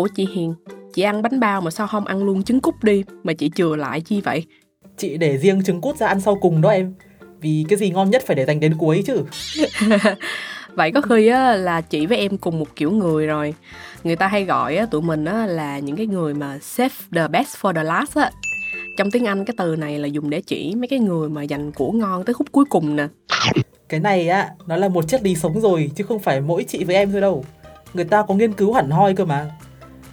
Ủa chị Hiền, chị ăn bánh bao mà sao không ăn luôn trứng cút đi mà chị chừa lại chi vậy? Chị để riêng trứng cút ra ăn sau cùng đó em. Vì cái gì ngon nhất phải để dành đến cuối chứ. vậy có khi á là chị với em cùng một kiểu người rồi. Người ta hay gọi á tụi mình á là những cái người mà save the best for the last á. Trong tiếng Anh cái từ này là dùng để chỉ mấy cái người mà dành của ngon tới khúc cuối cùng nè. Cái này á, nó là một chất lý sống rồi chứ không phải mỗi chị với em thôi đâu. Người ta có nghiên cứu hẳn hoi cơ mà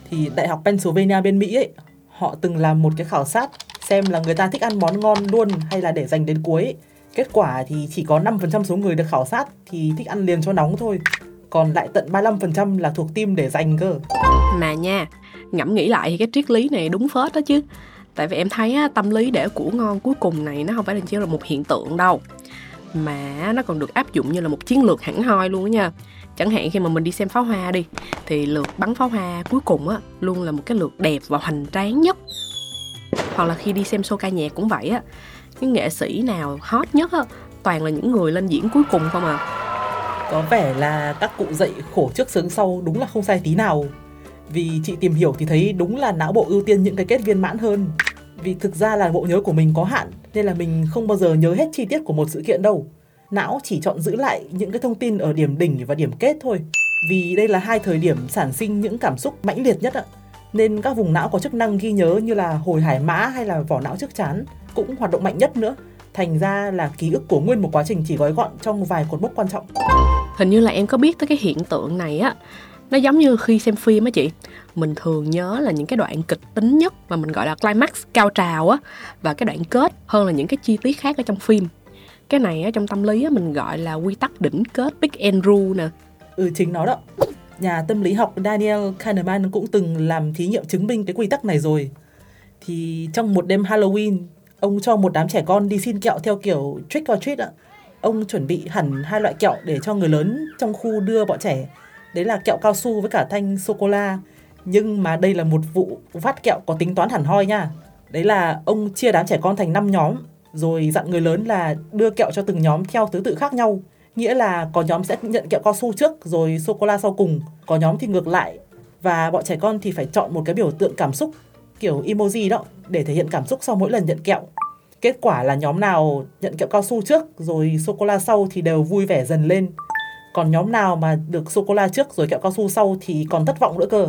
thì Đại học Pennsylvania bên Mỹ ấy, họ từng làm một cái khảo sát xem là người ta thích ăn món ngon luôn hay là để dành đến cuối. Kết quả thì chỉ có 5% số người được khảo sát thì thích ăn liền cho nóng thôi. Còn lại tận 35% là thuộc tim để dành cơ. Mà nha, ngẫm nghĩ lại thì cái triết lý này đúng phết đó chứ. Tại vì em thấy á, tâm lý để của ngon cuối cùng này nó không phải là chỉ là một hiện tượng đâu. Mà nó còn được áp dụng như là một chiến lược hẳn hoi luôn đó nha. Chẳng hạn khi mà mình đi xem pháo hoa đi, thì lượt bắn pháo hoa cuối cùng á, luôn là một cái lượt đẹp và hoành tráng nhất. Hoặc là khi đi xem show ca nhạc cũng vậy á cái nghệ sĩ nào hot nhất á, toàn là những người lên diễn cuối cùng không à. Có vẻ là các cụ dạy khổ trước sướng sau đúng là không sai tí nào. Vì chị tìm hiểu thì thấy đúng là não bộ ưu tiên những cái kết viên mãn hơn vì thực ra là bộ nhớ của mình có hạn, nên là mình không bao giờ nhớ hết chi tiết của một sự kiện đâu não chỉ chọn giữ lại những cái thông tin ở điểm đỉnh và điểm kết thôi. Vì đây là hai thời điểm sản sinh những cảm xúc mãnh liệt nhất ạ. Nên các vùng não có chức năng ghi nhớ như là hồi hải mã hay là vỏ não trước chán cũng hoạt động mạnh nhất nữa. Thành ra là ký ức của nguyên một quá trình chỉ gói gọn trong vài cột mốc quan trọng. Hình như là em có biết tới cái hiện tượng này á. Nó giống như khi xem phim á chị. Mình thường nhớ là những cái đoạn kịch tính nhất Mà mình gọi là climax cao trào á Và cái đoạn kết hơn là những cái chi tiết khác ở trong phim. Cái này ở trong tâm lý á, mình gọi là quy tắc đỉnh kết Big end Rule nè. Ừ chính nó đó. Nhà tâm lý học Daniel Kahneman cũng từng làm thí nghiệm chứng minh cái quy tắc này rồi. Thì trong một đêm Halloween ông cho một đám trẻ con đi xin kẹo theo kiểu trick or treat ạ ông chuẩn bị hẳn hai loại kẹo để cho người lớn trong khu đưa bọn trẻ đấy là kẹo cao su với cả thanh sô cô la nhưng mà đây là một vụ phát kẹo có tính toán hẳn hoi nha. Đấy là ông chia đám trẻ con thành 5 nhóm, rồi dặn người lớn là đưa kẹo cho từng nhóm theo thứ tự khác nhau. Nghĩa là có nhóm sẽ nhận kẹo cao su trước, rồi sô cô la sau cùng. Có nhóm thì ngược lại, và bọn trẻ con thì phải chọn một cái biểu tượng cảm xúc, kiểu emoji đó, để thể hiện cảm xúc sau mỗi lần nhận kẹo. Kết quả là nhóm nào nhận kẹo cao su trước, rồi sô cô la sau thì đều vui vẻ dần lên còn nhóm nào mà được sô cô la trước rồi kẹo cao su sau thì còn thất vọng nữa cơ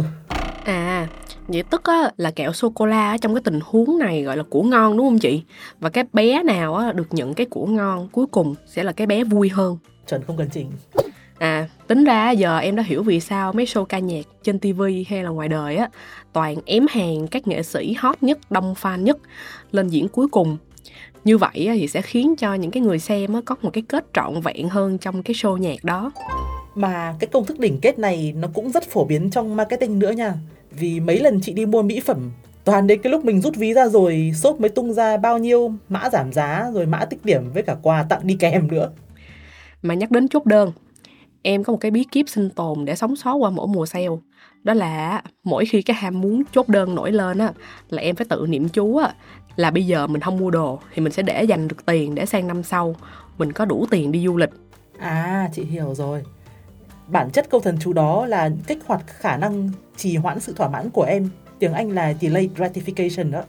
à Vậy tức á, là kẹo sô-cô-la trong cái tình huống này gọi là của ngon đúng không chị? Và cái bé nào á, được nhận cái của ngon cuối cùng sẽ là cái bé vui hơn. Chuẩn không cần chỉnh. À, tính ra giờ em đã hiểu vì sao mấy show ca nhạc trên TV hay là ngoài đời á toàn ém hàng các nghệ sĩ hot nhất, đông fan nhất lên diễn cuối cùng. Như vậy thì sẽ khiến cho những cái người xem có một cái kết trọn vẹn hơn trong cái show nhạc đó. Mà cái công thức đỉnh kết này nó cũng rất phổ biến trong marketing nữa nha. Vì mấy lần chị đi mua mỹ phẩm toàn đến cái lúc mình rút ví ra rồi shop mới tung ra bao nhiêu mã giảm giá rồi mã tích điểm với cả quà tặng đi kèm nữa. Mà nhắc đến chốt đơn em có một cái bí kíp sinh tồn để sống sót qua mỗi mùa sale. Đó là mỗi khi cái ham muốn chốt đơn nổi lên á là em phải tự niệm chú á là bây giờ mình không mua đồ thì mình sẽ để dành được tiền để sang năm sau mình có đủ tiền đi du lịch. À chị hiểu rồi. Bản chất câu thần chú đó là kích hoạt khả năng trì hoãn sự thỏa mãn của em. Tiếng Anh là delay gratification đó.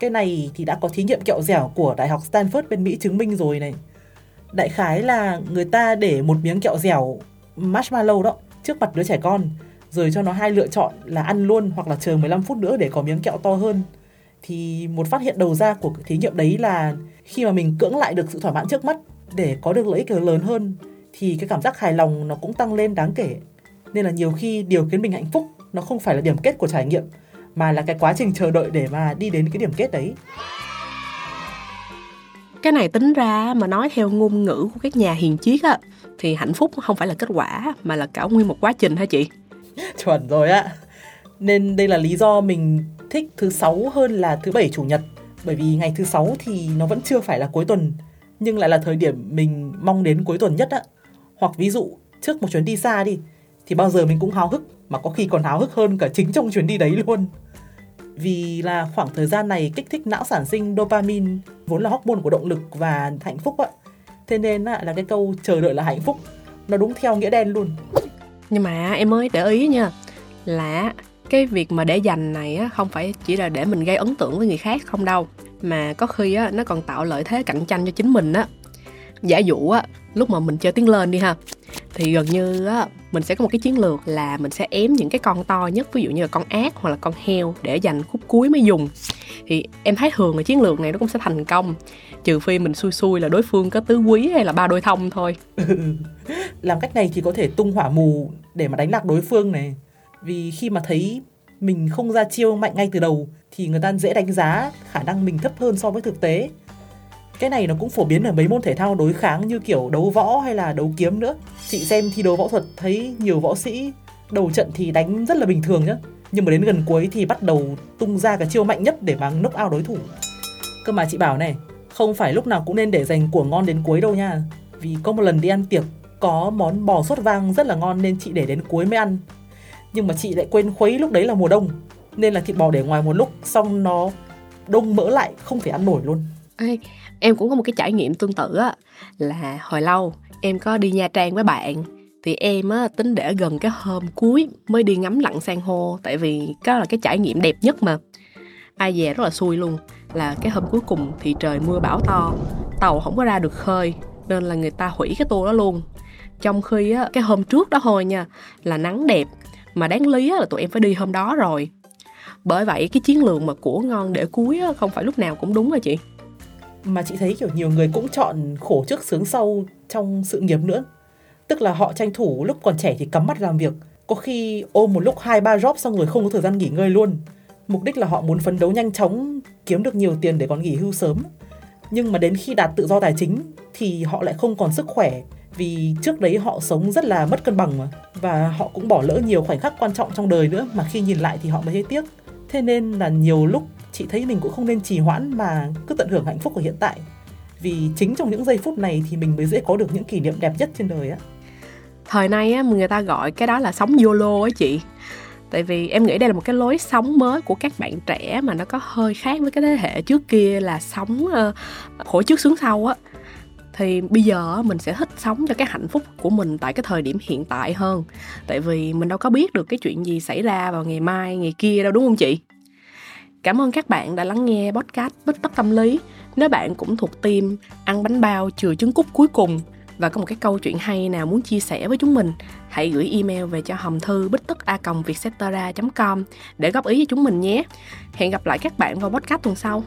Cái này thì đã có thí nghiệm kẹo dẻo của Đại học Stanford bên Mỹ chứng minh rồi này. Đại khái là người ta để một miếng kẹo dẻo marshmallow đó trước mặt đứa trẻ con, rồi cho nó hai lựa chọn là ăn luôn hoặc là chờ 15 phút nữa để có miếng kẹo to hơn thì một phát hiện đầu ra của thí nghiệm đấy là khi mà mình cưỡng lại được sự thỏa mãn trước mắt để có được lợi ích lớn hơn thì cái cảm giác hài lòng nó cũng tăng lên đáng kể. Nên là nhiều khi điều khiến mình hạnh phúc nó không phải là điểm kết của trải nghiệm mà là cái quá trình chờ đợi để mà đi đến cái điểm kết đấy. Cái này tính ra mà nói theo ngôn ngữ của các nhà hiền triết á thì hạnh phúc không phải là kết quả mà là cả nguyên một quá trình hả chị? Chuẩn rồi á. Nên đây là lý do mình thích thứ sáu hơn là thứ bảy chủ nhật. Bởi vì ngày thứ sáu thì nó vẫn chưa phải là cuối tuần, nhưng lại là thời điểm mình mong đến cuối tuần nhất á. Hoặc ví dụ trước một chuyến đi xa đi, thì bao giờ mình cũng háo hức, mà có khi còn háo hức hơn cả chính trong chuyến đi đấy luôn. Vì là khoảng thời gian này kích thích não sản sinh dopamine, vốn là hormone của động lực và hạnh phúc ạ. Thế nên là cái câu chờ đợi là hạnh phúc, nó đúng theo nghĩa đen luôn. Nhưng mà em mới để ý nha, là cái việc mà để dành này á, không phải chỉ là để mình gây ấn tượng với người khác không đâu, mà có khi á, nó còn tạo lợi thế cạnh tranh cho chính mình á. Giả dụ á, lúc mà mình chơi tiếng lên đi ha, thì gần như á, mình sẽ có một cái chiến lược là mình sẽ ém những cái con to nhất, ví dụ như là con ác hoặc là con heo để dành khúc cuối mới dùng. Thì em thấy thường là chiến lược này nó cũng sẽ thành công, trừ phi mình xui xui là đối phương có tứ quý hay là ba đôi thông thôi. Làm cách này thì có thể tung hỏa mù để mà đánh lạc đối phương này vì khi mà thấy mình không ra chiêu mạnh ngay từ đầu, thì người ta dễ đánh giá khả năng mình thấp hơn so với thực tế. Cái này nó cũng phổ biến ở mấy môn thể thao đối kháng như kiểu đấu võ hay là đấu kiếm nữa. Chị xem thi đấu võ thuật thấy nhiều võ sĩ đầu trận thì đánh rất là bình thường nhá. Nhưng mà đến gần cuối thì bắt đầu tung ra cái chiêu mạnh nhất để mà knock out đối thủ. Cơ mà chị bảo này, không phải lúc nào cũng nên để dành của ngon đến cuối đâu nha. Vì có một lần đi ăn tiệc, có món bò sốt vang rất là ngon nên chị để đến cuối mới ăn nhưng mà chị lại quên khuấy lúc đấy là mùa đông. Nên là thịt bò để ngoài một lúc xong nó đông mỡ lại không thể ăn nổi luôn. Ê, em cũng có một cái trải nghiệm tương tự á là hồi lâu em có đi Nha Trang với bạn. Thì em á tính để gần cái hôm cuối mới đi ngắm lặn san hô tại vì đó là cái trải nghiệm đẹp nhất mà. Ai về rất là xui luôn là cái hôm cuối cùng thì trời mưa bão to tàu không có ra được khơi nên là người ta hủy cái tour đó luôn. Trong khi á cái hôm trước đó thôi nha là nắng đẹp mà đáng lý là tụi em phải đi hôm đó rồi. Bởi vậy, cái chiến lược mà của ngon để cuối không phải lúc nào cũng đúng rồi chị? Mà chị thấy kiểu nhiều người cũng chọn khổ trước sướng sau trong sự nghiệp nữa. Tức là họ tranh thủ lúc còn trẻ thì cắm mắt làm việc. Có khi ôm một lúc hai ba job xong rồi không có thời gian nghỉ ngơi luôn. Mục đích là họ muốn phấn đấu nhanh chóng, kiếm được nhiều tiền để còn nghỉ hưu sớm. Nhưng mà đến khi đạt tự do tài chính thì họ lại không còn sức khỏe vì trước đấy họ sống rất là mất cân bằng mà. Và họ cũng bỏ lỡ nhiều khoảnh khắc quan trọng trong đời nữa mà khi nhìn lại thì họ mới thấy tiếc. Thế nên là nhiều lúc chị thấy mình cũng không nên trì hoãn mà cứ tận hưởng hạnh phúc của hiện tại. Vì chính trong những giây phút này thì mình mới dễ có được những kỷ niệm đẹp nhất trên đời á. Thời nay á người ta gọi cái đó là sống yolo á chị. Tại vì em nghĩ đây là một cái lối sống mới của các bạn trẻ mà nó có hơi khác với cái thế hệ trước kia là sống uh, ờ, khổ trước sướng sau á thì bây giờ mình sẽ thích sống cho cái hạnh phúc của mình tại cái thời điểm hiện tại hơn. Tại vì mình đâu có biết được cái chuyện gì xảy ra vào ngày mai, ngày kia đâu, đúng không chị? Cảm ơn các bạn đã lắng nghe podcast bích tất tâm lý. Nếu bạn cũng thuộc team ăn bánh bao chừa trứng cút cuối cùng và có một cái câu chuyện hay nào muốn chia sẻ với chúng mình, hãy gửi email về cho hòm thư bích tức a com để góp ý cho chúng mình nhé. Hẹn gặp lại các bạn vào podcast tuần sau.